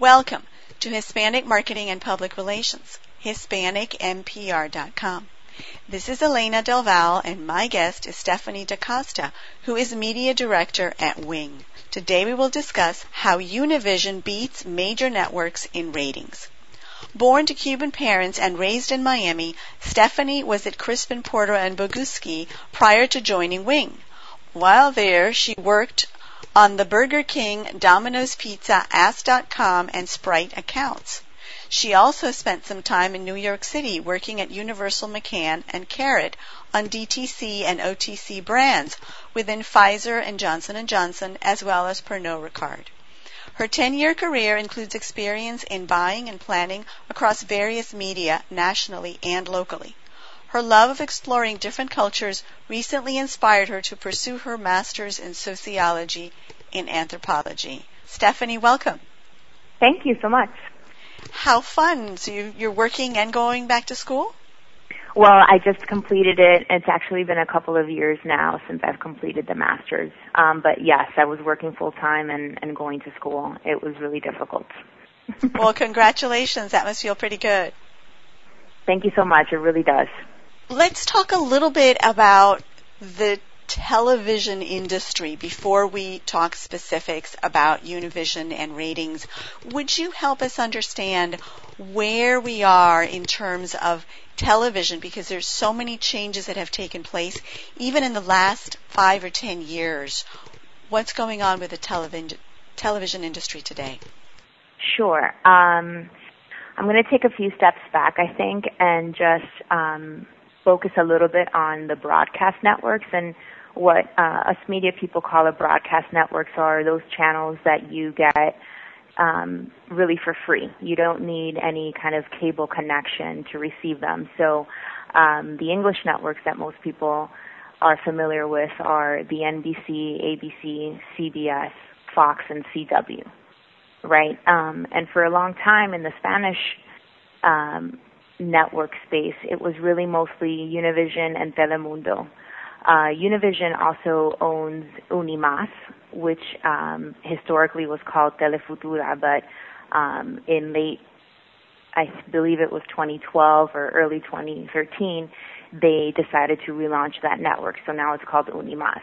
Welcome to Hispanic Marketing and Public Relations, HispanicMPR.com. This is Elena Del and my guest is Stephanie DaCosta, who is Media Director at Wing. Today we will discuss how Univision beats major networks in ratings. Born to Cuban parents and raised in Miami, Stephanie was at Crispin Porter and Bogusky prior to joining Wing. While there, she worked on the Burger King, Domino's Pizza, Ask.com, and Sprite accounts. She also spent some time in New York City working at Universal McCann and Carat on DTC and OTC brands within Pfizer and Johnson & Johnson as well as Pernod Ricard. Her 10-year career includes experience in buying and planning across various media nationally and locally. Her love of exploring different cultures recently inspired her to pursue her master's in sociology in anthropology. Stephanie, welcome. Thank you so much. How fun. So you, you're working and going back to school? Well, I just completed it. It's actually been a couple of years now since I've completed the master's. Um, but yes, I was working full time and, and going to school. It was really difficult. well, congratulations. That must feel pretty good. Thank you so much. It really does. Let's talk a little bit about the television industry before we talk specifics about Univision and ratings. Would you help us understand where we are in terms of television because there's so many changes that have taken place even in the last 5 or 10 years. What's going on with the television television industry today? Sure. Um, I'm going to take a few steps back, I think, and just um, focus a little bit on the broadcast networks and what uh, us media people call a broadcast networks are those channels that you get um, really for free. You don't need any kind of cable connection to receive them. So um, the English networks that most people are familiar with are the NBC, ABC, CBS, Fox, and CW, right? Um, and for a long time in the Spanish um, network space, it was really mostly Univision and Telemundo. Uh, Univision also owns Unimas, which um, historically was called Telefutura, but um, in late, I believe it was 2012 or early 2013, they decided to relaunch that network. So now it's called Unimas.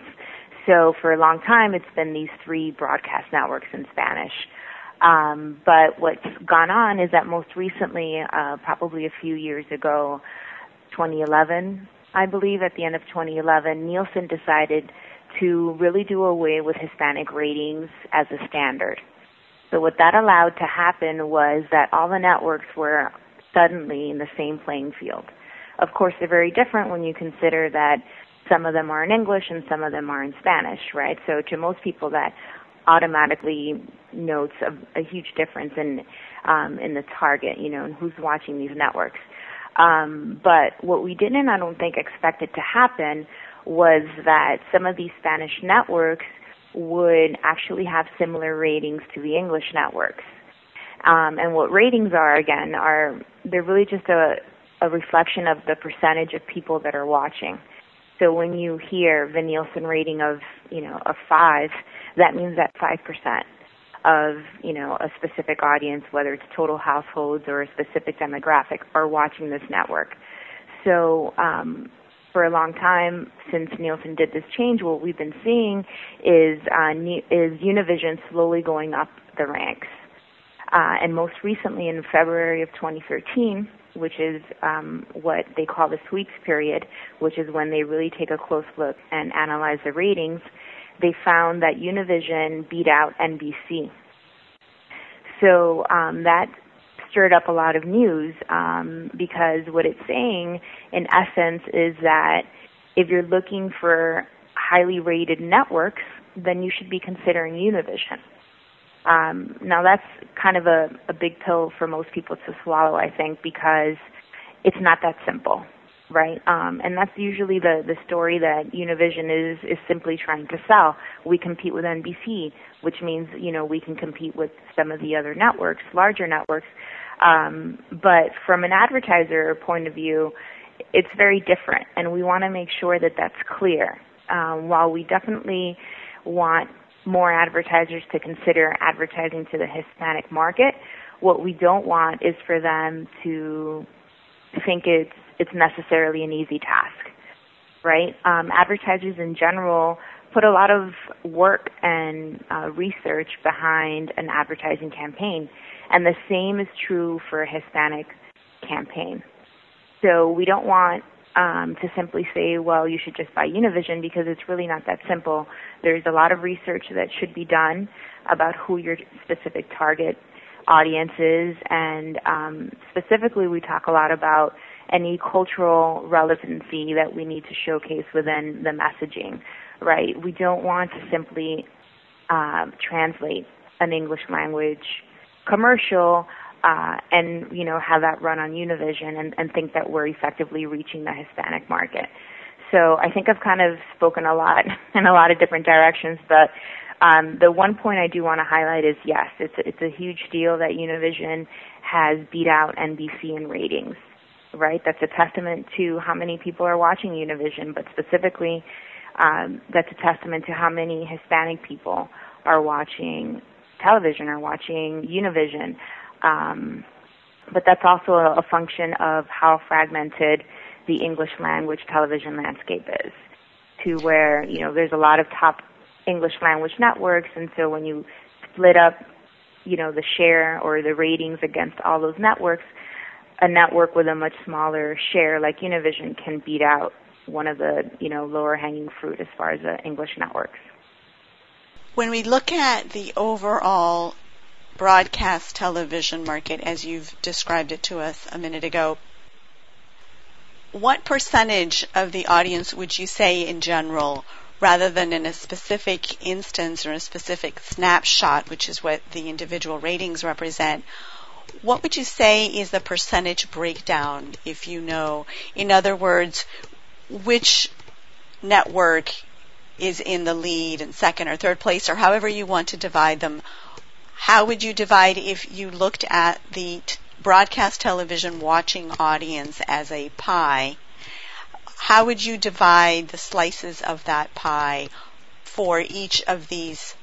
So for a long time, it's been these three broadcast networks in Spanish. Um, but what's gone on is that most recently, uh, probably a few years ago, 2011, I believe at the end of 2011, Nielsen decided to really do away with Hispanic ratings as a standard. So what that allowed to happen was that all the networks were suddenly in the same playing field. Of course, they're very different when you consider that some of them are in English and some of them are in Spanish, right? So to most people that automatically notes a, a huge difference in um, in the target, you know, and who's watching these networks. Um, but what we didn't, I don't think, expected to happen was that some of these Spanish networks would actually have similar ratings to the English networks. Um, and what ratings are, again, are they're really just a, a reflection of the percentage of people that are watching. So when you hear the Nielsen rating of, you know, a five, that means that five percent of you know a specific audience, whether it's total households or a specific demographic, are watching this network. So um, for a long time since Nielsen did this change, what we've been seeing is uh, is Univision slowly going up the ranks. Uh, and most recently, in February of 2013, which is um, what they call the sweeps period, which is when they really take a close look and analyze the ratings they found that Univision beat out NBC. So um, that stirred up a lot of news um, because what it's saying, in essence, is that if you're looking for highly rated networks, then you should be considering Univision. Um, now that's kind of a, a big pill for most people to swallow, I think, because it's not that simple right? Um, and that's usually the the story that Univision is is simply trying to sell. We compete with NBC, which means you know we can compete with some of the other networks, larger networks. Um, but from an advertiser point of view, it's very different, and we want to make sure that that's clear. Um, while we definitely want more advertisers to consider advertising to the Hispanic market. What we don't want is for them to think it's it's necessarily an easy task, right? Um, advertisers in general put a lot of work and uh, research behind an advertising campaign, and the same is true for a Hispanic campaign. So we don't want um, to simply say, well, you should just buy Univision because it's really not that simple. There's a lot of research that should be done about who your specific target audience is, and um, specifically, we talk a lot about any cultural relevancy that we need to showcase within the messaging. Right? We don't want to simply uh, translate an English language commercial uh, and you know have that run on Univision and, and think that we're effectively reaching the Hispanic market. So I think I've kind of spoken a lot in a lot of different directions, but um, the one point I do want to highlight is yes, it's a, it's a huge deal that Univision has beat out NBC in ratings. Right, that's a testament to how many people are watching Univision, but specifically, um, that's a testament to how many Hispanic people are watching television or watching Univision. Um, but that's also a, a function of how fragmented the English language television landscape is, to where you know there's a lot of top English language networks, and so when you split up, you know, the share or the ratings against all those networks, a network with a much smaller share like Univision can beat out one of the you know lower hanging fruit as far as the English networks. When we look at the overall broadcast television market as you've described it to us a minute ago, what percentage of the audience would you say in general, rather than in a specific instance or a specific snapshot, which is what the individual ratings represent, what would you say is the percentage breakdown, if you know? In other words, which network is in the lead and second or third place, or however you want to divide them how would you divide if you looked at the t- broadcast television watching audience as a pie? How would you divide the slices of that pie for each of these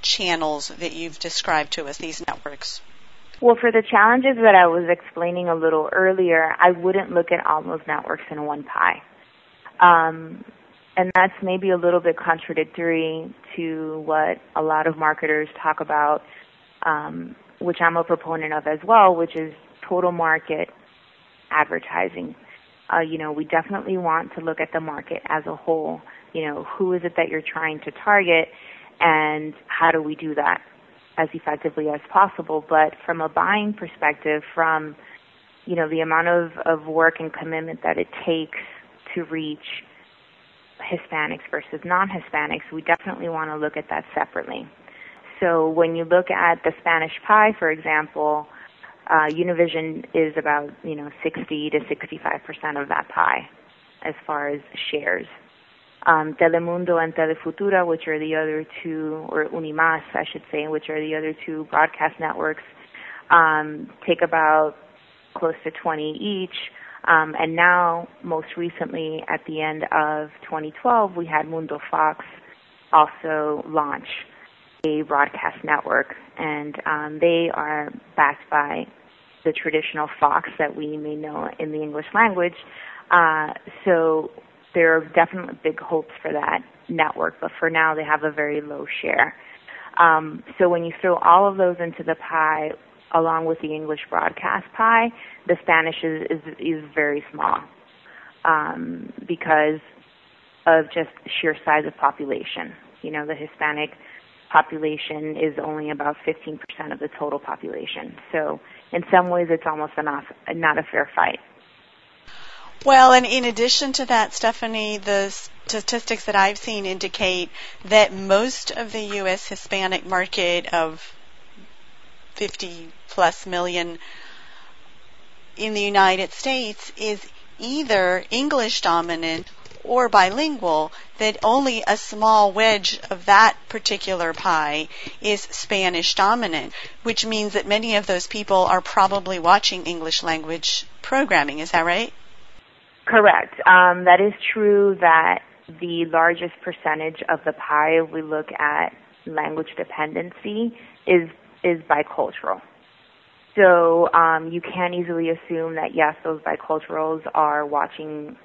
channels that you've described to us, these networks? Well, for the challenges that I was explaining a little earlier, I wouldn't look at all those networks in one pie. Um, and that's maybe a little bit contradictory to what a lot of marketers talk about, um, which I'm a proponent of as well, which is total market advertising. Uh, you know, we definitely want to look at the market as a whole. You know, who is it that you're trying to target, and how do we do that as effectively as possible? But from a buying perspective, from you know the amount of, of work and commitment that it takes to reach Hispanics versus non-Hispanics, we definitely want to look at that separately. So when you look at the Spanish pie, for example, uh, Univision is about you know 60 to 65 percent of that pie as far as shares. Um, Telemundo and Telefutura, which are the other two, or Unimas, I should say, which are the other two broadcast networks, um, take about close to 20 each. Um, and now, most recently, at the end of 2012, we had Mundo Fox also launch a broadcast network, and um, they are backed by the traditional Fox that we may know in the English language. Uh, so there are definitely big hopes for that network, but for now they have a very low share. Um, so when you throw all of those into the pie, along with the English broadcast pie, the Spanish is is, is very small um, because of just sheer size of population. You know, the Hispanic population is only about 15% of the total population. So in some ways, it's almost enough, not a fair fight. Well, and in addition to that, Stephanie, the statistics that I've seen indicate that most of the U.S. Hispanic market of 50 plus million in the United States is either English dominant or bilingual, that only a small wedge of that particular pie is Spanish dominant, which means that many of those people are probably watching English language programming. Is that right? Correct. Um, that is true that the largest percentage of the pie, if we look at language dependency, is is bicultural. So um, you can easily assume that yes, those biculturals are watching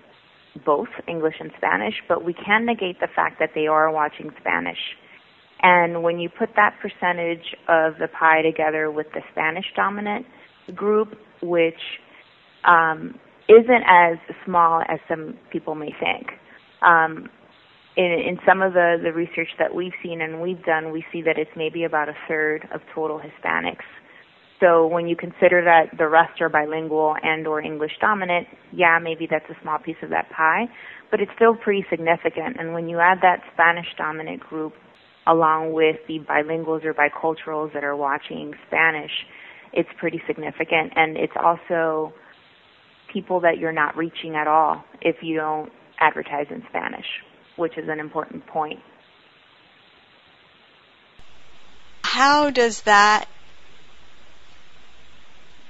both English and Spanish, but we can negate the fact that they are watching Spanish. And when you put that percentage of the pie together with the Spanish dominant group, which um, isn't as small as some people may think. Um, in, in some of the, the research that we've seen and we've done, we see that it's maybe about a third of total Hispanics. So when you consider that the rest are bilingual and or English dominant, yeah, maybe that's a small piece of that pie, but it's still pretty significant. And when you add that Spanish dominant group along with the bilinguals or biculturals that are watching Spanish, it's pretty significant. And it's also people that you're not reaching at all if you don't advertise in Spanish, which is an important point. How does that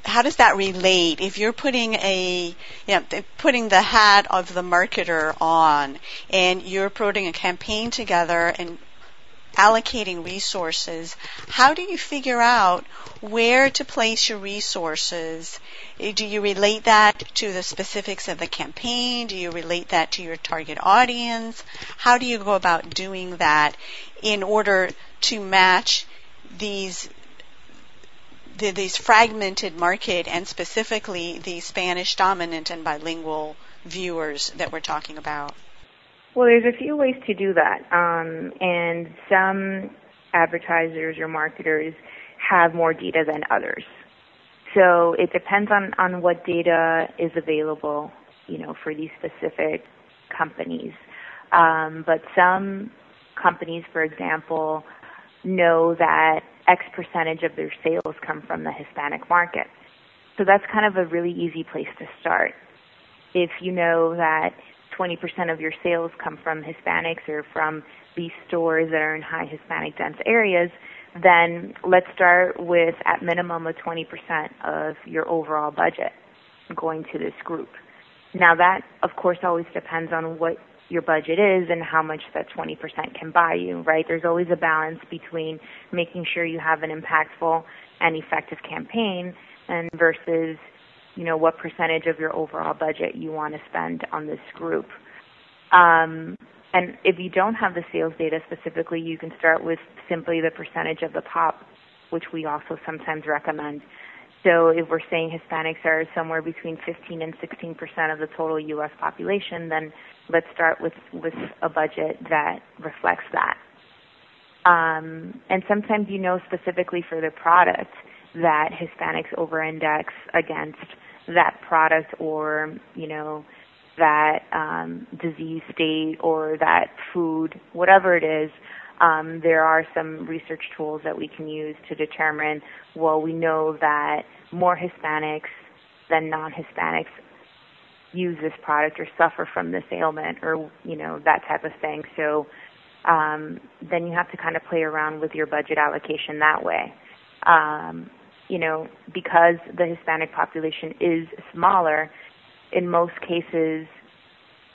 how does that relate if you're putting a you know putting the hat of the marketer on and you're putting a campaign together and allocating resources, how do you figure out where to place your resources? Eh, do you relate that to the specifics of the campaign? Do you relate that to your target audience? How do you go about doing that in order to match these the, these fragmented market and specifically the Spanish dominant and bilingual viewers that we're talking about? Well, there's a few ways to do that. Um, and some advertisers or marketers have more data than others. So it depends on, on what data is available, you know, for these specific companies. Um, but some companies, for example, know that X percentage of their sales come from the Hispanic market. So that's kind of a really easy place to start. If you know that 20% of your sales come from Hispanics or from these stores that are in high Hispanic dense areas, then let's start with at minimum a 20% of your overall budget going to this group. Now that of course always depends on what your budget is and how much that 20% can buy you, right? There's always a balance between making sure you have an impactful and effective campaign and versus, you know, what percentage of your overall budget you want to spend on this group. Um, and if you don't have the sales data specifically, you can start with simply the percentage of the pop, which we also sometimes recommend. So if we're saying Hispanics are somewhere between 15 and 16 percent of the total U.S. population, then let's start with with a budget that reflects that. Um, and sometimes you know specifically for the product that Hispanics over-index against that product or you know that um, disease state or that food, whatever it is. Um, there are some research tools that we can use to determine. Well, we know that more Hispanics than non-Hispanics use this product or suffer from this ailment or you know that type of thing. So um, then you have to kind of play around with your budget allocation that way. Um, you know, because the Hispanic population is smaller, in most cases,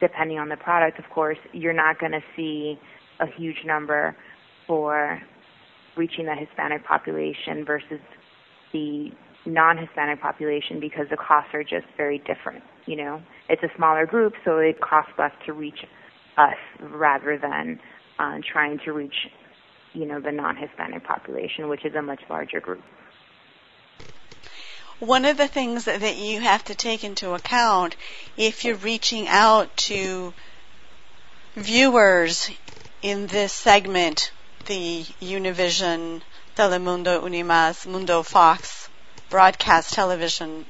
depending on the product, of course, you're not going to see a huge number for reaching the Hispanic population versus the non-Hispanic population because the costs are just very different. You know, it's a smaller group, so it costs less to reach us rather than uh, trying to reach, you know, the non-Hispanic population, which is a much larger group. One of the things that, you have to take into account if you're reaching out to viewers in this segment, the Univision, Telemundo, Unimas, Mundo Fox broadcast television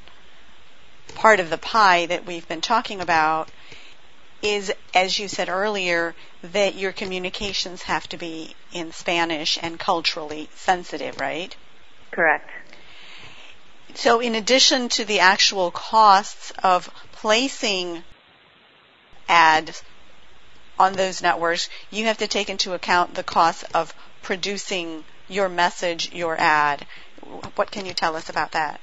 part of the pie that we've been talking about is, as you said earlier, that your communications have to be in Spanish and culturally sensitive, right? Correct. So, in addition to the actual costs of placing ads on those networks, you have to take into account the cost of producing your message, your ad, what can you tell us about that?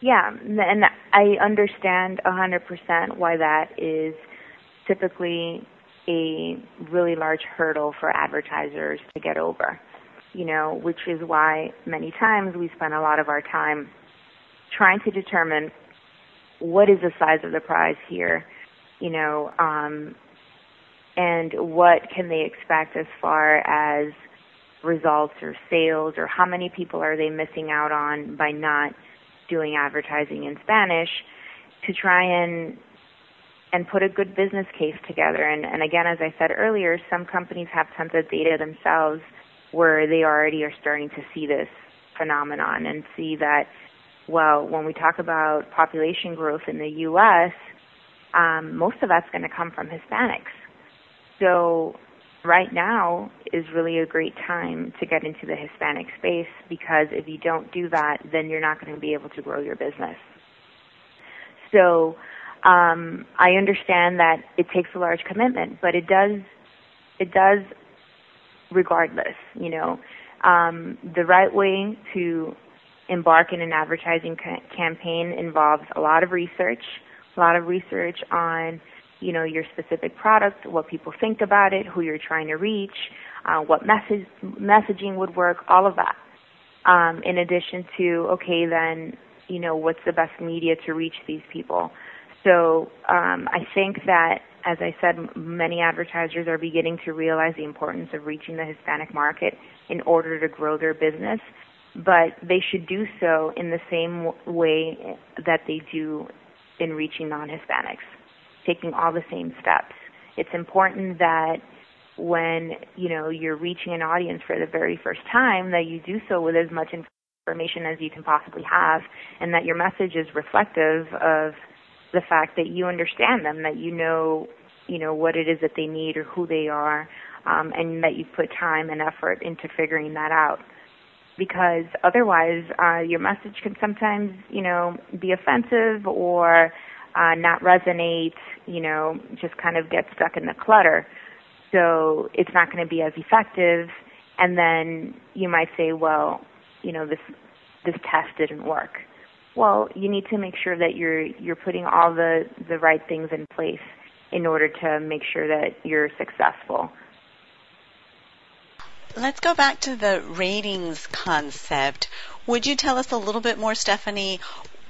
Yeah, and I understand 100% why that is typically a really large hurdle for advertisers to get over. You know, which is why many times we spend a lot of our time trying to determine what is the size of the prize here, you know, um, and what can they expect as far as results or sales or how many people are they missing out on by not doing advertising in Spanish to try and and put a good business case together. And, and again, as I said earlier, some companies have tons of data themselves where they already are starting to see this phenomenon and see that, well, when we talk about population growth in the U.S., um, most of that's going to come from Hispanics. So right now is really a great time to get into the Hispanic space because if you don't do that, then you're not going to be able to grow your business. So um, I understand that it takes a large commitment, but it does it does regardless. You know, um, the right way to embark in an advertising ca- campaign involves a lot of research, a lot of research on you know your specific product, what people think about it, who you're trying to reach, uh, what message messaging would work, all of that. Um, in addition to okay, then you know what's the best media to reach these people. So um, I think that, as I said, many advertisers are beginning to realize the importance of reaching the Hispanic market in order to grow their business, but they should do so in the same way that they do in reaching non-Hispanics, taking all the same steps. It's important that when you know you're reaching an audience for the very first time that you do so with as much information as you can possibly have and that your message is reflective of the fact that you understand them, that you know, you know what it is that they need or who they are, um, and that you put time and effort into figuring that out. Because otherwise, uh, your message can sometimes, you know, be offensive or uh, not resonate. You know, just kind of get stuck in the clutter. So it's not going to be as effective. And then you might say, well, you know, this this test didn't work well, you need to make sure that you're you're putting all the the right things in place in order to make sure that you're successful. Let's go back to the ratings concept. Would you tell us a little bit more, Stephanie?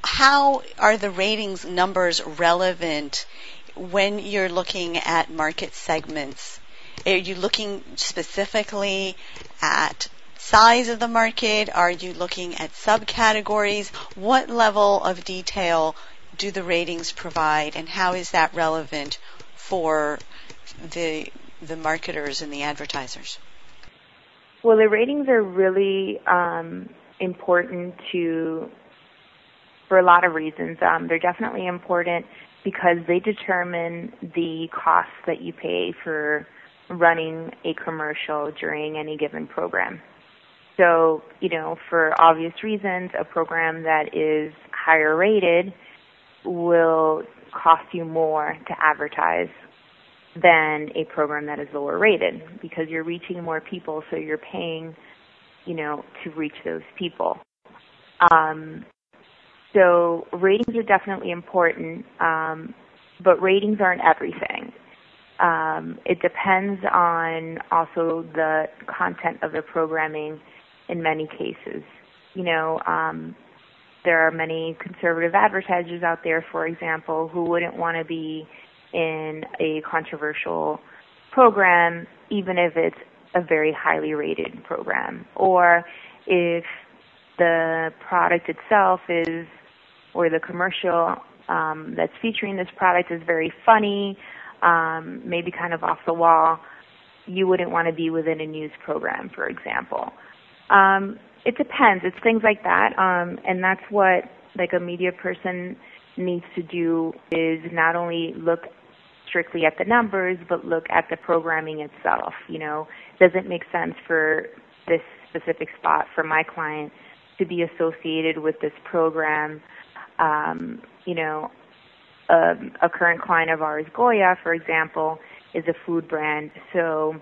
How are the ratings numbers relevant when you're looking at market segments? Are you looking specifically at size of the market? Are you looking at subcategories? What level of detail do the ratings provide, and how is that relevant for the the marketers and the advertisers? Well, the ratings are really um, important to for a lot of reasons. Um, they're definitely important because they determine the costs that you pay for running a commercial during any given program. So, you know, for obvious reasons, a program that is higher rated will cost you more to advertise than a program that is lower rated because you're reaching more people, so you're paying, you know, to reach those people. Um, so ratings are definitely important, um, but ratings aren't everything. Um, it depends on also the content of the programming in many cases. You know, um, there are many conservative advertisers out there, for example, who wouldn't want to be in a controversial program, even if it's a very highly rated program, or if the product itself is, or the commercial um, that's featuring this product is very funny, um, maybe kind of off the wall, you wouldn't want to be within a news program, for example. Um, it depends. It's things like that, um, and that's what like a media person needs to do is not only look strictly at the numbers, but look at the programming itself. You know, does it make sense for this specific spot for my client to be associated with this program? Um, you know, a, a current client of ours, Goya, for example, is a food brand, so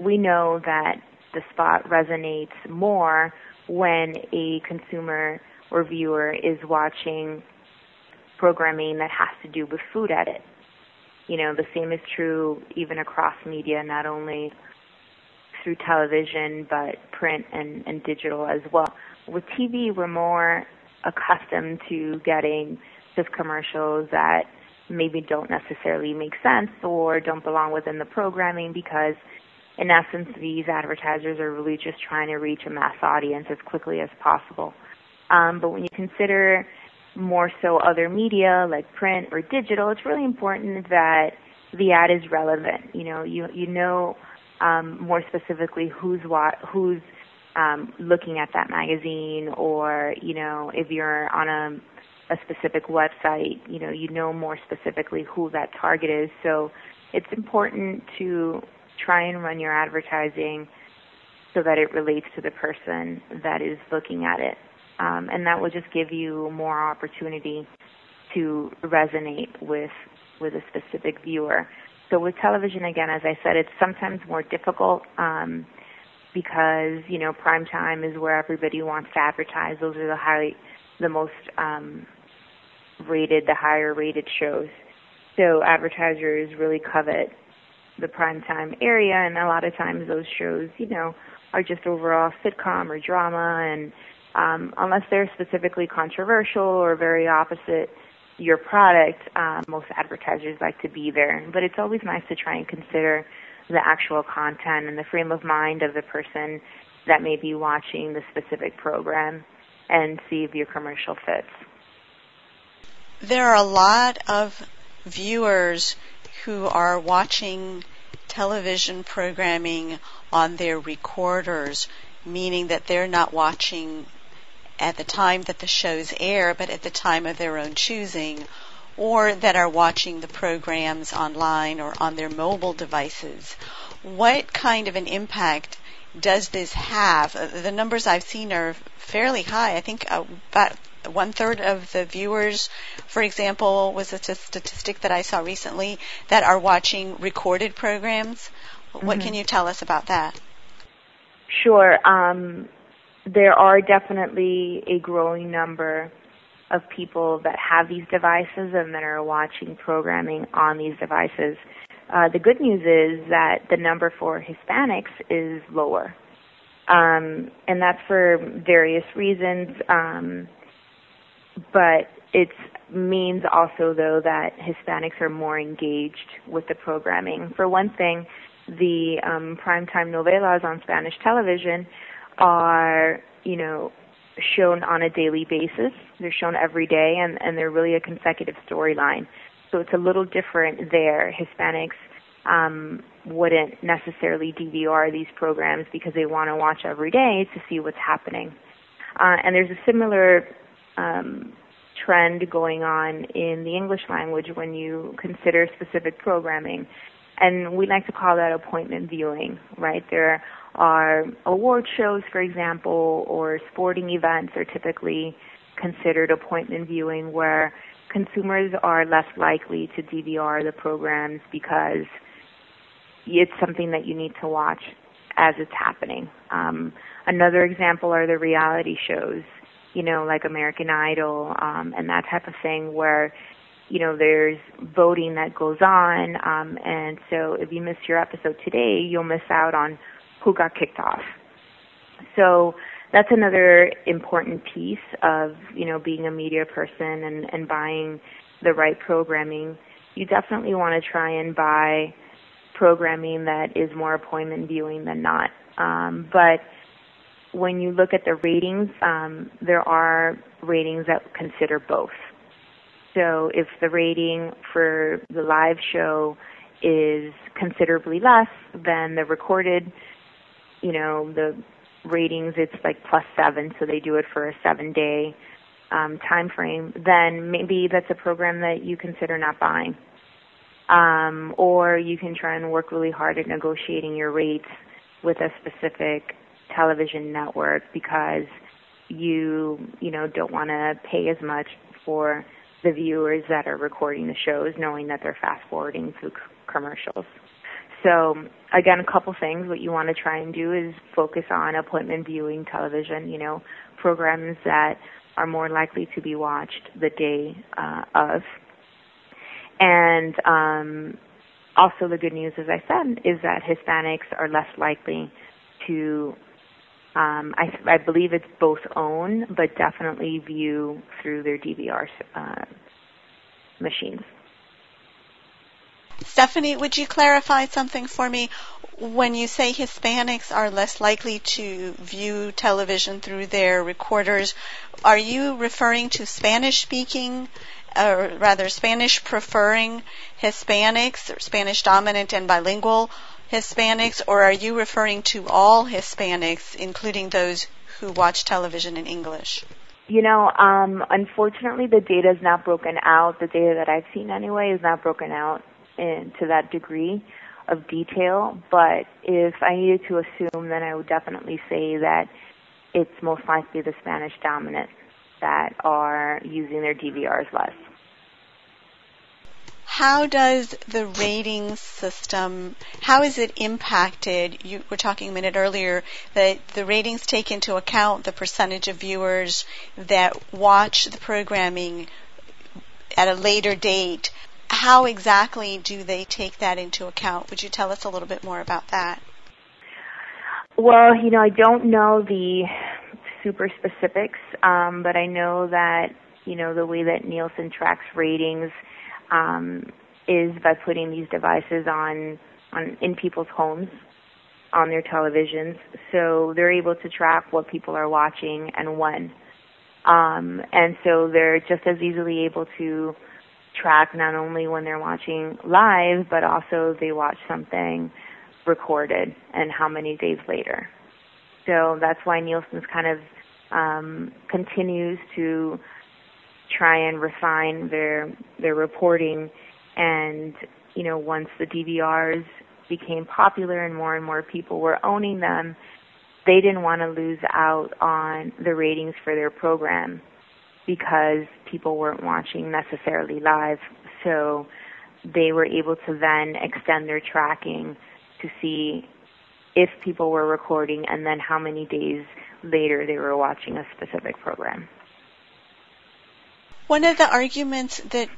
we know that the spot resonates more when a consumer or viewer is watching programming that has to do with food edit. You know, the same is true even across media, not only through television, but print and, and digital as well. With TV, we're more accustomed to getting just commercials that maybe don't necessarily make sense or don't belong within the programming because in essence these advertisers are really just trying to reach a mass audience as quickly as possible. Um, but when you consider more so other media like print or digital, it's really important that the ad is relevant. You know, you you know um, more specifically who's what who's um, looking at that magazine, or you know, if you're on a a specific website, you know, you know more specifically who that target is. So it's important to try and run your advertising so that it relates to the person that is looking at it um, and that will just give you more opportunity to resonate with with a specific viewer. So with television, again, as I said, it's sometimes more difficult um, because you know prime time is where everybody wants to advertise. Those are the high, the most um, rated, the higher rated shows. So advertisers really covet the prime time area, and a lot of times those shows, you know, are just overall sitcom or drama and um, unless they're specifically controversial or very opposite your product, um, most advertisers like to be there. But it's always nice to try and consider the actual content and the frame of mind of the person that may be watching the specific program and see if your commercial fits. There are a lot of viewers who are watching television programming on their recorders, meaning that they're not watching at the time that the shows air, but at the time of their own choosing, or that are watching the programs online or on their mobile devices. What kind of an impact does this have? Uh, the numbers I've seen are fairly high. I think about one third of the viewers, for example, was a statistic that I saw recently that are watching recorded programs. Mm-hmm. What can you tell us about that? Sure. Um, there are definitely a growing number of people that have these devices and that are watching programming on these devices. Uh, the good news is that the number for Hispanics is lower. Um, and that's for various reasons. Um, but it means also, though, that Hispanics are more engaged with the programming. For one thing, the um, primetime novelas on Spanish television are, you know, shown on a daily basis. They're shown every day and, and they're really a consecutive storyline. So it's a little different there. Hispanics um, wouldn't necessarily DVR these programs because they want to watch every day to see what's happening. Uh, and there's a similar um, trend going on in the English language when you consider specific programming. And we like to call that appointment viewing, right? There are award shows, for example, or sporting events are typically considered appointment viewing where consumers are less likely to DVR the programs because it's something that you need to watch as it's happening. Um, another example are the reality shows, you know, like American Idol um, and that type of thing where you know, there's voting that goes on, um, and so if you miss your episode today, you'll miss out on who got kicked off. So that's another important piece of, you know, being a media person and, and buying the right programming. You definitely want to try and buy programming that is more appointment viewing than not. Um, but when you look at the ratings, um, there are ratings that consider both. So if the rating for the live show is considerably less than the recorded you know, the ratings, it's like plus seven, so they do it for a seven day um, time frame, then maybe that's a program that you consider not buying. Um, or you can try and work really hard at negotiating your rates with a specific television network because you, you know, don't want to pay as much for the viewers that are recording the shows, knowing that they're fast forwarding through c- commercials. So again, a couple things. What you want to try and do is focus on appointment viewing television. You know, programs that are more likely to be watched the day uh, of. And um, also, the good news, as I said, is that Hispanics are less likely to. Um, I, I believe it's both own, but definitely view through their DVR uh, machines. Stephanie, would you clarify something for me? When you say Hispanics are less likely to view television through their recorders, are you referring to Spanish speaking, or rather Spanish preferring Hispanics, or Spanish dominant and bilingual Hispanics, or are you referring to all Hispanics, including those who watch television in English? You know, um, unfortunately, the data is not broken out. The data that I've seen, anyway, is not broken out in, to that degree of detail. But if I needed to assume, then I would definitely say that it's most likely the Spanish dominant that are using their DVRs less. How does the rating system, how is it impacted? You were talking a minute earlier that the ratings take into account the percentage of viewers that watch the programming at a later date how exactly do they take that into account? Would you tell us a little bit more about that? Well, you know, I don't know the super specifics, um, but I know that you know the way that Nielsen tracks ratings um, is by putting these devices on on in people's homes on their televisions, so they're able to track what people are watching and when. Um, and so they're just as easily able to track not only when they're watching live, but also they watch something recorded and how many days later. So that's why Nielsen's kind of um, continues to try and refine their their reporting. And you know, once the DVRs became popular and more and more people were owning them, they didn't want to lose out on the ratings for their program because people weren't watching necessarily live. So they were able to then extend their tracking to see if people were recording and then how many days later they were watching a specific program. One of the arguments that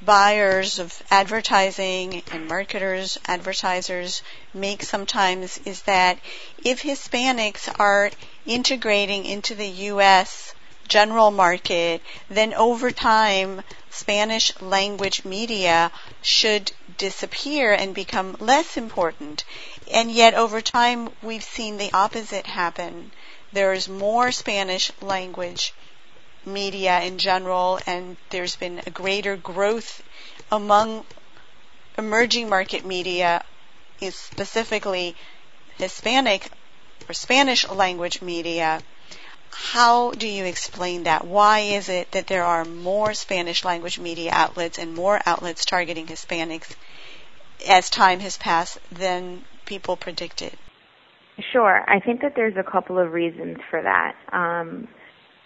buyers of advertising and marketers, advertisers make sometimes is that if Hispanics are integrating into the U.S general market, then over time, Spanish language media should disappear and become less important. And yet over time, we've seen the opposite happen. There's more Spanish language media in general, and there's been a greater growth among emerging market media, specifically Hispanic or Spanish language media. How do you explain that? Why is it that there are more Spanish language media outlets and more outlets targeting Hispanics as time has passed than people predicted? Sure. I think that there's a couple of reasons for that. Um,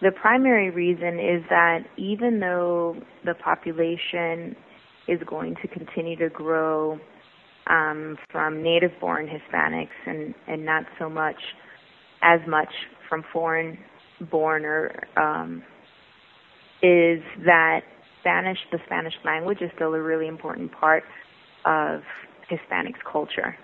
the primary reason is that even though the population is going to continue to grow um, from native born Hispanics and, and not so much as much from foreign born or um, is that Spanish, the Spanish language, is still a really important part of Hispanics culture.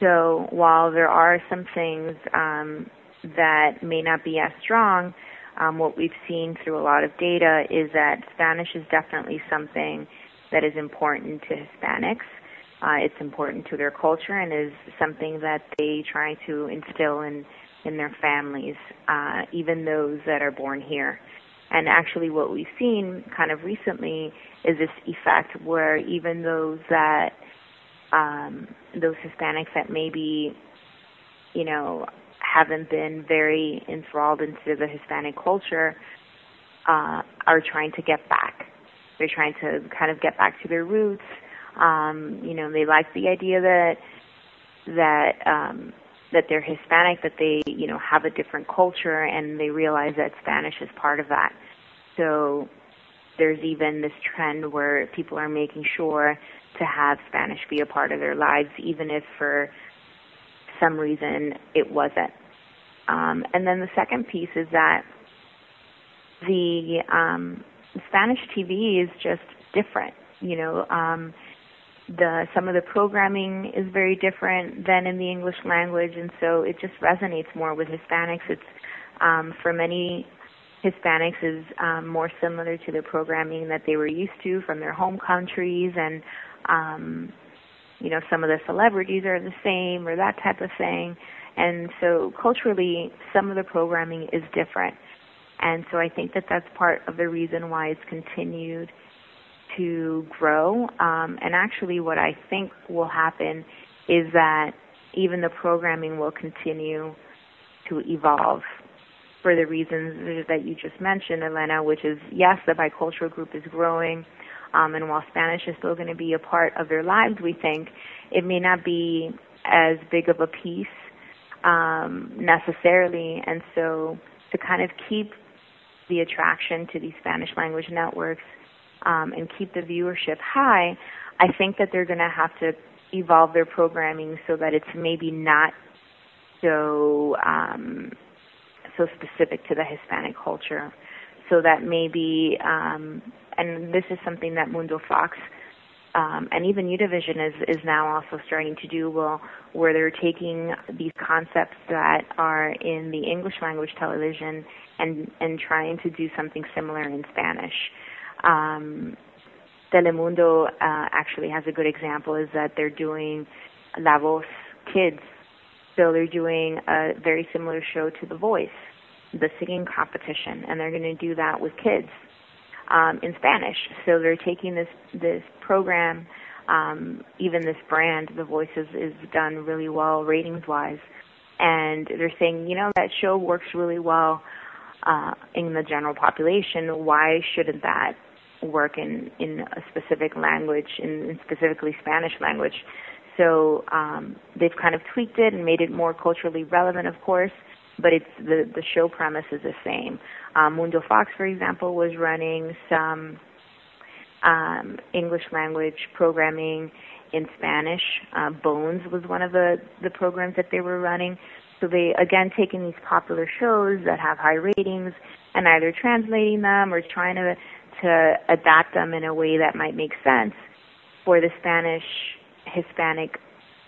So while there are some things um, that may not be as strong, um, what we've seen through a lot of data is that Spanish is definitely something that is important to Hispanics. Uh, it's important to their culture and is something that they try to instill in in their families, uh, even those that are born here. And actually, what we've seen kind of recently is this effect where even those that um, those Hispanics that maybe, you know, haven't been very enthralled into the Hispanic culture uh, are trying to get back. They're trying to kind of get back to their roots. Um, you know, they like the idea that that um, that they're Hispanic, that they, you know, have a different culture and they realize that Spanish is part of that. So there's even this trend where people are making sure to have Spanish be a part of their lives, even if for some reason it wasn't. Um, and then the second piece is that the um, Spanish TV is just different. you know, um, the some of the programming is very different than in the English language, and so it just resonates more with Hispanics. It's um, for many Hispanics is um, more similar to the programming that they were used to from their home countries, and um, you know some of the celebrities are the same or that type of thing. And so culturally, some of the programming is different. And so I think that that's part of the reason why it's continued to grow. Um, and actually, what I think will happen is that even the programming will continue to evolve for the reasons that you just mentioned, Elena, which is yes, the bicultural group is growing. Um, and while Spanish is still going to be a part of their lives, we think it may not be as big of a piece um, necessarily. And so to kind of keep the attraction to these Spanish language networks um, and keep the viewership high, I think that they're going to have to evolve their programming so that it's maybe not so um, so specific to the Hispanic culture. So that maybe, um, and this is something that Mundo Fox um, and even Univision is is now also starting to do well, where they're taking these concepts that are in the English language television and and trying to do something similar in Spanish. Um, Telemundo uh, actually has a good example is that they're doing La Voz Kids, so they're doing a very similar show to The Voice, the singing competition, and they're going to do that with kids um, in Spanish. So they're taking this this program, um, even this brand, The Voices, is done really well ratings wise, and they're saying, you know, that show works really well uh, in the general population. Why shouldn't that work in in a specific language, in, in specifically Spanish language? So um, they've kind of tweaked it and made it more culturally relevant, of course but it's the the show premise is the same. Um, Mundo Fox, for example, was running some um, English language programming in Spanish. Uh, Bones was one of the the programs that they were running. So they again taking these popular shows that have high ratings and either translating them or trying to to adapt them in a way that might make sense for the Spanish Hispanic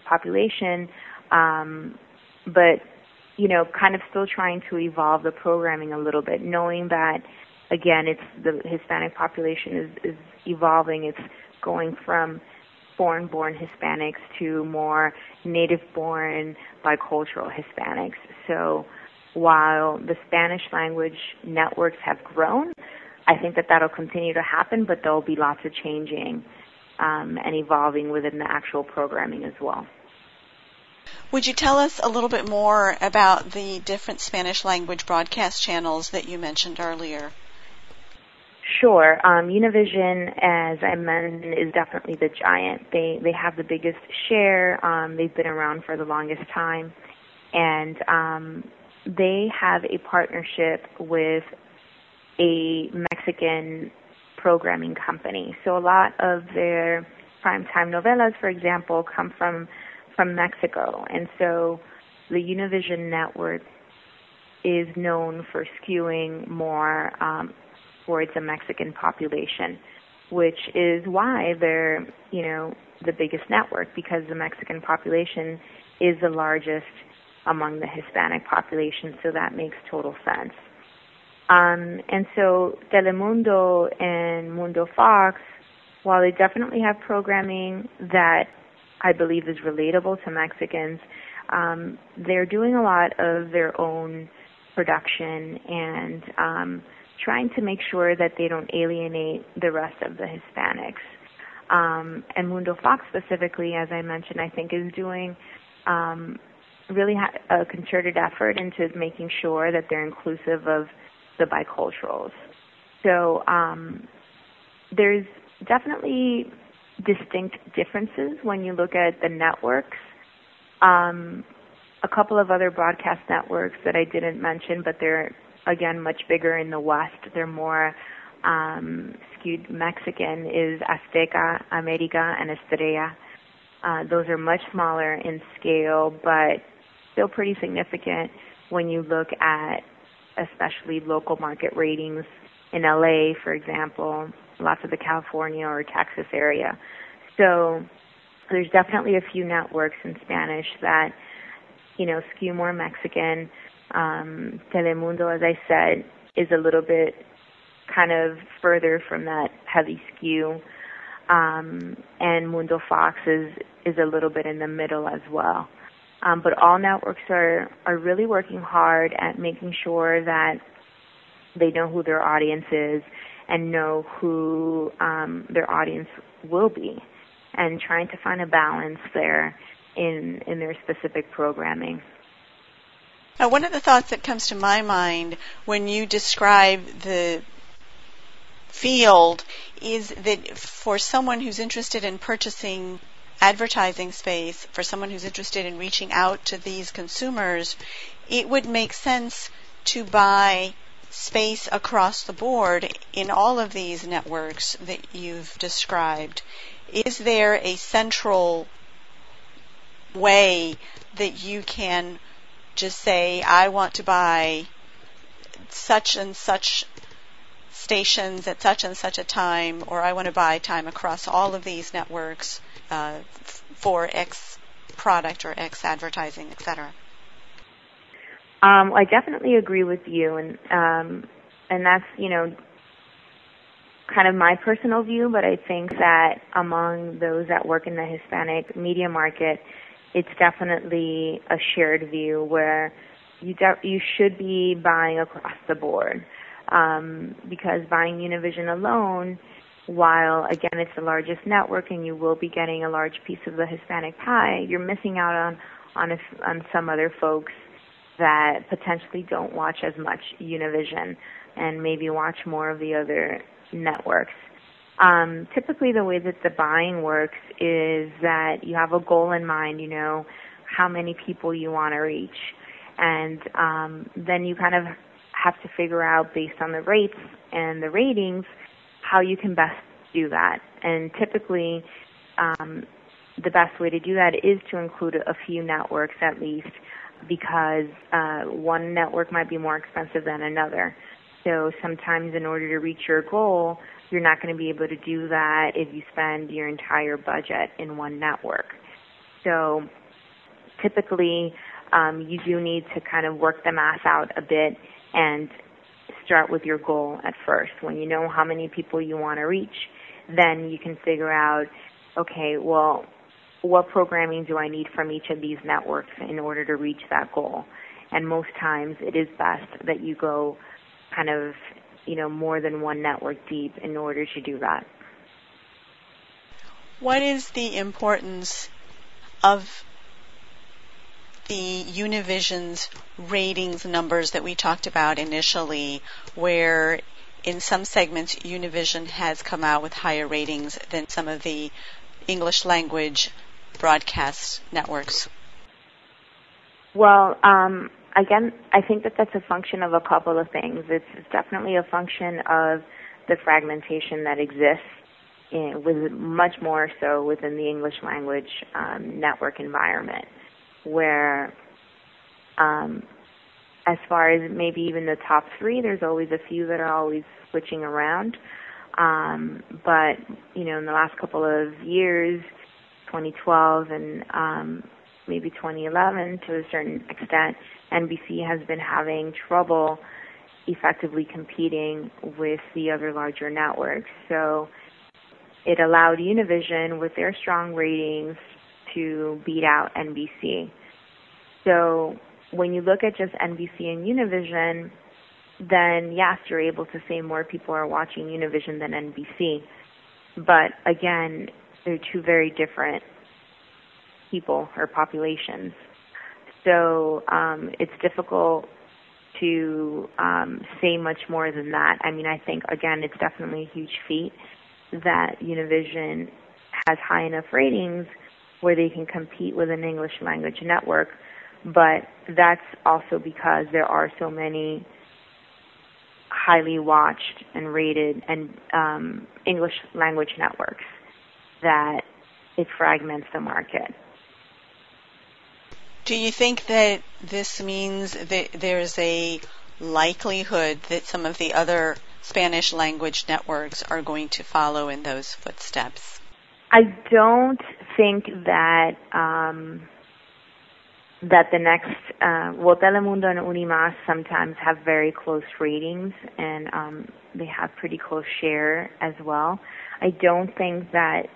population. Um, but you know, kind of still trying to evolve the programming a little bit, knowing that again, it's the Hispanic population is, is evolving. It's going from foreign-born Hispanics to more native-born bicultural Hispanics. So while the Spanish language networks have grown, I think that that'll continue to happen, but there'll be lots of changing um, and evolving within the actual programming as well. Would you tell us a little bit more about the different Spanish language broadcast channels that you mentioned earlier? Sure. Um, Univision, as I mentioned, is definitely the giant. They they have the biggest share. Um, they've been around for the longest time, and um, they have a partnership with a Mexican programming company. So a lot of their primetime novelas, for example, come from from Mexico. And so the Univision network is known for skewing more um, towards a Mexican population, which is why they're, you know, the biggest network because the Mexican population is the largest among the Hispanic population, so that makes total sense. Um, and so Telemundo and Mundo Fox, while they definitely have programming that I believe is relatable to Mexicans. Um, they're doing a lot of their own production and um, trying to make sure that they don't alienate the rest of the Hispanics. Um, and Mundo Fox specifically, as I mentioned, I think is doing um, really ha- a concerted effort into making sure that they're inclusive of the biculturals. So um, there's definitely distinct differences when you look at the networks. Um, a couple of other broadcast networks that I didn't mention, but they're again much bigger in the West. They're more um, skewed Mexican is Azteca, America, and Estrella. Uh, those are much smaller in scale, but still pretty significant when you look at especially local market ratings in LA, for example, lots of the California or Texas area. So there's definitely a few networks in Spanish that, you know, skew more Mexican. Um, Telemundo, as I said, is a little bit kind of further from that heavy skew. Um, and Mundo Fox is, is a little bit in the middle as well. Um, but all networks are, are really working hard at making sure that they know who their audience is and know who um, their audience will be and trying to find a balance there in, in their specific programming. Now, one of the thoughts that comes to my mind when you describe the field is that for someone who's interested in purchasing advertising space, for someone who's interested in reaching out to these consumers, it would make sense to buy space across the board in all of these networks that you've described. Is there a central way that you can just say, I want to buy such and such stations at such and such a time, or I want to buy time across all of these networks uh, for X product or X advertising, etc. Um, I definitely agree with you, and um, and that's you know kind of my personal view, but I think that among those that work in the Hispanic media market, it's definitely a shared view where you de- you should be buying across the board. Um, because buying Univision alone, while again it's the largest network and you will be getting a large piece of the Hispanic pie, you're missing out on on a, on some other folks that potentially don't watch as much Univision and maybe watch more of the other networks. Um, typically, the way that the buying works is that you have a goal in mind. You know how many people you want to reach, and um, then you kind of have to figure out based on the rates and the ratings how you can best do that. And typically, um, the best way to do that is to include a few networks at least, because uh, one network might be more expensive than another. So sometimes, in order to reach your goal, you're not going to be able to do that if you spend your entire budget in one network. So typically, um, you do need to kind of work the math out a bit and start with your goal at first. When you know how many people you want to reach, then you can figure out, okay, well, what programming do I need from each of these networks in order to reach that goal? And most times it is best that you go kind of you know, more than one network deep in order to do that. What is the importance of the Univision's ratings numbers that we talked about initially, where in some segments Univision has come out with higher ratings than some of the English language broadcast networks? Well, um, again, I think that that's a function of a couple of things. It's, definitely a function of the fragmentation that exists in, with much more so within the English language um, network environment, where um, as far as maybe even the top three, there's always a few that are always switching around. Um, but you know, in the last couple of years, 2012 and um, maybe 2011 to a certain extent, NBC has been having trouble effectively competing with the other larger networks. So it allowed Univision, with their strong ratings, to beat out NBC. So when you look at just NBC and Univision, then yes, you're able to say more people are watching Univision than NBC. But again, they're two very different people or populations. So um, it's difficult to um, say much more than that. I mean, I think again, it's definitely a huge feat that Univision has high enough ratings where they can compete with an English language network, but that's also because there are so many highly watched and rated and um, English language networks that it fragments the market. Do you think that this means that there's a likelihood that some of the other Spanish language networks are going to follow in those footsteps? I don't think that um, that the next uh, well Telemundo and Unimas sometimes have very close ratings and um, they have pretty close share as well. I don't think that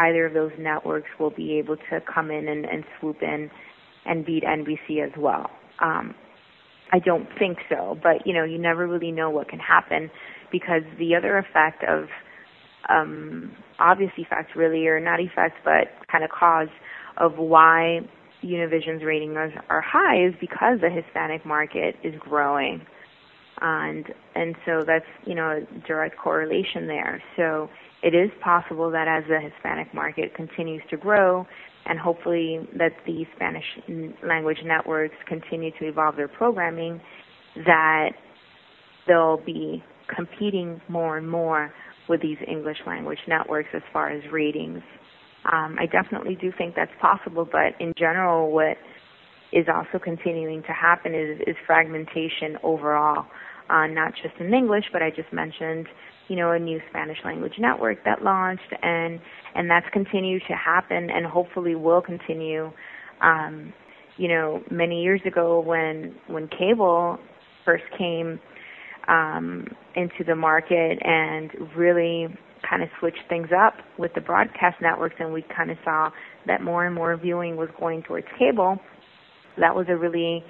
either of those networks will be able to come in and, and swoop in and beat NBC as well. Um, I don't think so, but you know, you never really know what can happen because the other effect of um, obvious effects really, or not effects, but kind of cause of why Univision's ratings are, high is because the Hispanic market is growing. And and so that's you know a direct correlation there. So it is possible that as the Hispanic market continues to grow, and hopefully that the Spanish language networks continue to evolve their programming, that they'll be competing more and more with these English language networks as far as ratings. Um, I definitely do think that's possible, but in general, what is also continuing to happen is, is fragmentation overall, uh, not just in English, but I just mentioned, you know, a new Spanish language network that launched, and and that's continued to happen, and hopefully will continue. Um, you know, many years ago when when cable first came um, into the market and really kind of switched things up with the broadcast networks and we kind of saw that more and more viewing was going towards cable, that was a really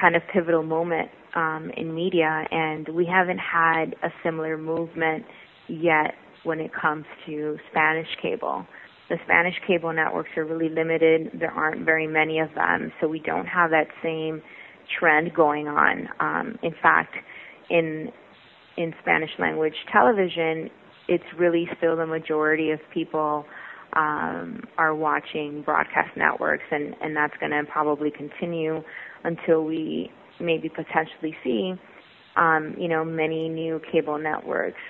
kind of pivotal moment um, in media and we haven't had a similar movement yet when it comes to Spanish cable. The Spanish cable networks are really limited. There aren't very many of them, so we don't have that same trend going on. Um, in fact, in in Spanish language television, it's really still the majority of people um, are watching broadcast networks, and, and that's going to probably continue until we maybe potentially see, um, you know, many new cable networks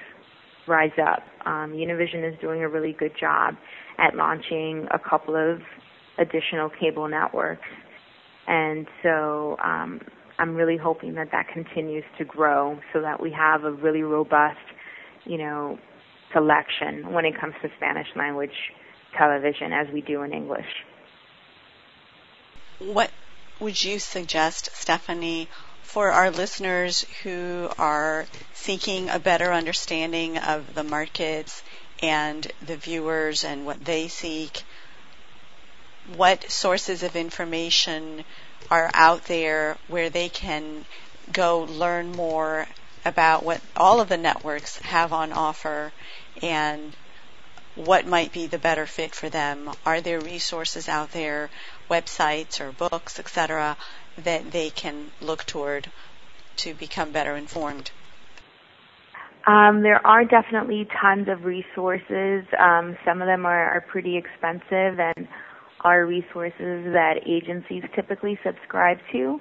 rise up. Um, Univision is doing a really good job at launching a couple of additional cable networks, and so um, I'm really hoping that that continues to grow so that we have a really robust, you know, selection when it comes to Spanish language television as we do in English. What would you suggest, Stephanie, for our listeners who are seeking a better understanding of the markets and the viewers and what they seek? What sources of information are out there where they can go learn more about what all of the networks have on offer and what might be the better fit for them. Are there resources out there, websites or books, etc., that they can look toward to become better informed? Um, there are definitely tons of resources. Um, some of them are, are pretty expensive and are resources that agencies typically subscribe to.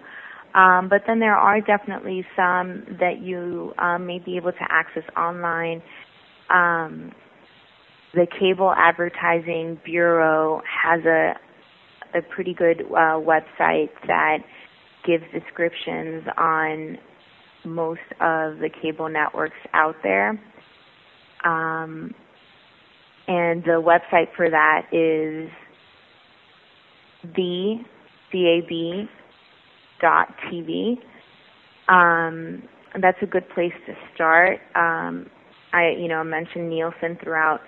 Um, but then there are definitely some that you um, may be able to access online um, the Cable Advertising Bureau has a a pretty good uh, website that gives descriptions on most of the cable networks out there. Um, and the website for that is the CAB dot TV. Um, that's a good place to start. Um, I, you know, mentioned Nielsen throughout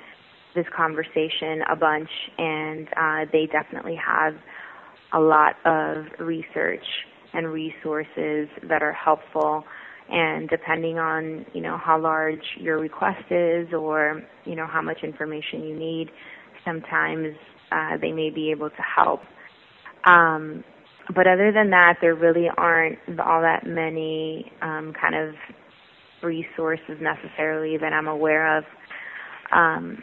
this conversation a bunch, and uh, they definitely have a lot of research and resources that are helpful. And depending on you know how large your request is, or you know how much information you need, sometimes uh, they may be able to help. Um, but other than that, there really aren't all that many um, kind of resources necessarily that I'm aware of. Um,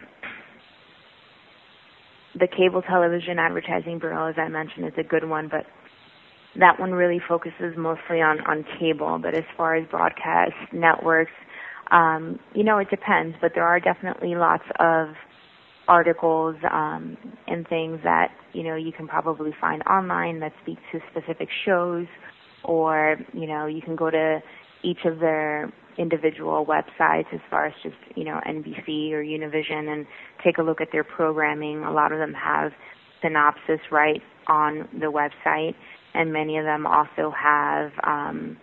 the Cable Television Advertising Bureau, as I mentioned, is a good one, but that one really focuses mostly on, on cable. But as far as broadcast networks, um, you know, it depends, but there are definitely lots of articles um, and things that you know you can probably find online that speak to specific shows, or you know you can go to each of their individual websites as far as just, you know, NBC or Univision and take a look at their programming. A lot of them have synopsis right on the website and many of them also have um,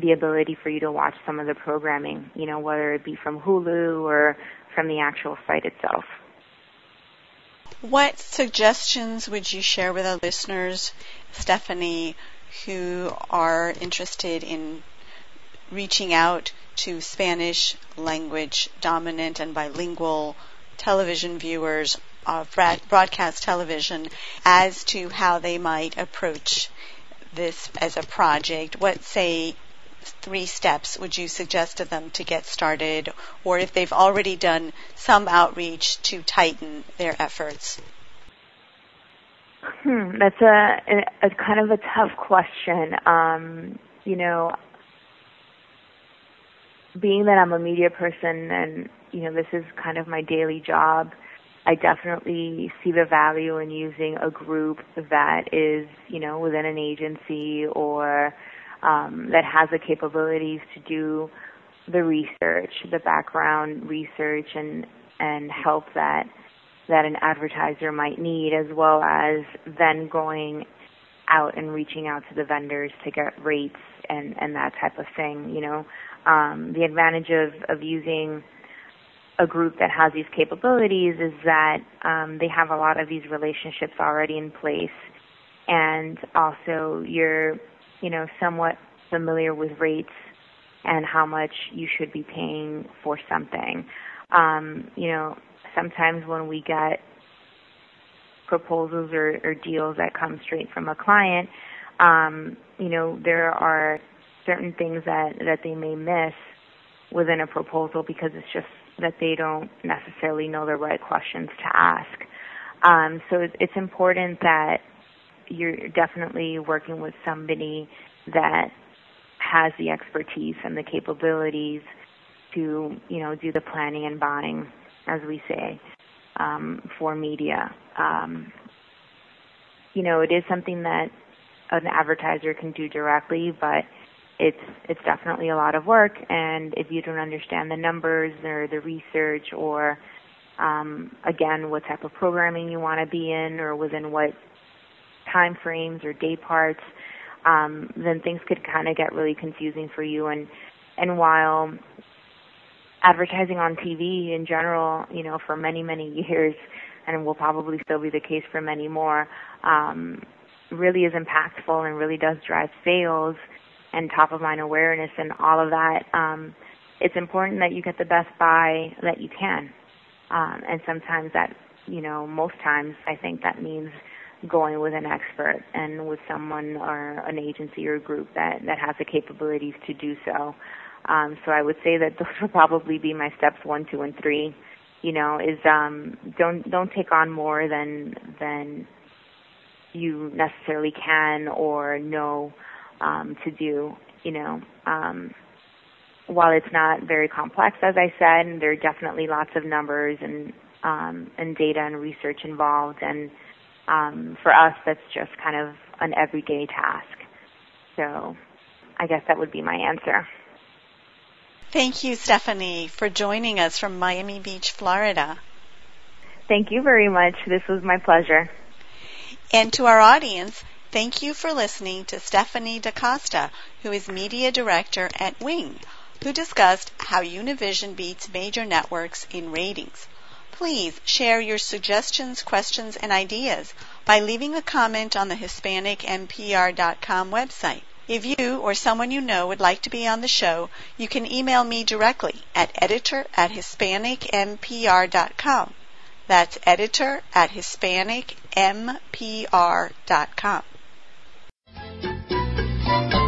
the ability for you to watch some of the programming, you know, whether it be from Hulu or from the actual site itself. What suggestions would you share with our listeners, Stephanie, who are interested in reaching out to Spanish language dominant and bilingual television viewers of broadcast television as to how they might approach this as a project? What, say, three steps would you suggest to them to get started, or if they've already done some outreach to tighten their efforts? Hmm, that's a, a, a kind of a tough question. Um, you know, being that I'm a media person and you know this is kind of my daily job, I definitely see the value in using a group that is you know within an agency or um, that has the capabilities to do the research, the background research, and and help that that an advertiser might need, as well as then going out and reaching out to the vendors to get rates and and that type of thing. You know, um, the advantage of of using a group that has these capabilities is that um, they have a lot of these relationships already in place, and also you're you know, somewhat familiar with rates and how much you should be paying for something. Um, you know, sometimes when we get proposals or, or deals that come straight from a client, um, you know, there are certain things that, that they may miss within a proposal because it's just that they don't necessarily know the right questions to ask. Um, so it's important that you're definitely working with somebody that has the expertise and the capabilities to, you know, do the planning and buying, as we say, um, for media. Um, you know, it is something that an advertiser can do directly, but it's it's definitely a lot of work. And if you don't understand the numbers or the research, or um, again, what type of programming you want to be in, or within what time frames or day parts, um, then things could kind of get really confusing for you. And and while advertising on TV in general, you know, for many many years, and will probably still be the case for many more, um, really is impactful and really does drive sales and top of mind awareness and all of that. Um, it's important that you get the best buy that you can. Um, and sometimes that, you know, most times I think that means going with an expert and with someone or an agency or group that, that has the capabilities to do so. Um, so I would say that those would probably be my steps one, two, and three. You know, is um, don't don't take on more than than you necessarily can or know um, to do. You know, um, while it's not very complex, as I said, there are definitely lots of numbers and um, and data and research involved, and um, for us, that's just kind of an everyday task. So, I guess that would be my answer. Thank you, Stephanie, for joining us from Miami Beach, Florida. Thank you very much. This was my pleasure. And to our audience, thank you for listening to Stephanie DaCosta, who is Media Director at Wing, who discussed how Univision beats major networks in ratings. Please share your suggestions, questions, and ideas by leaving a comment on the HispanicMPR.com website. If you or someone you know would like to be on the show, you can email me directly at editor at HispanicMPR.com. That's editor at HispanicMPR.com. Thank you.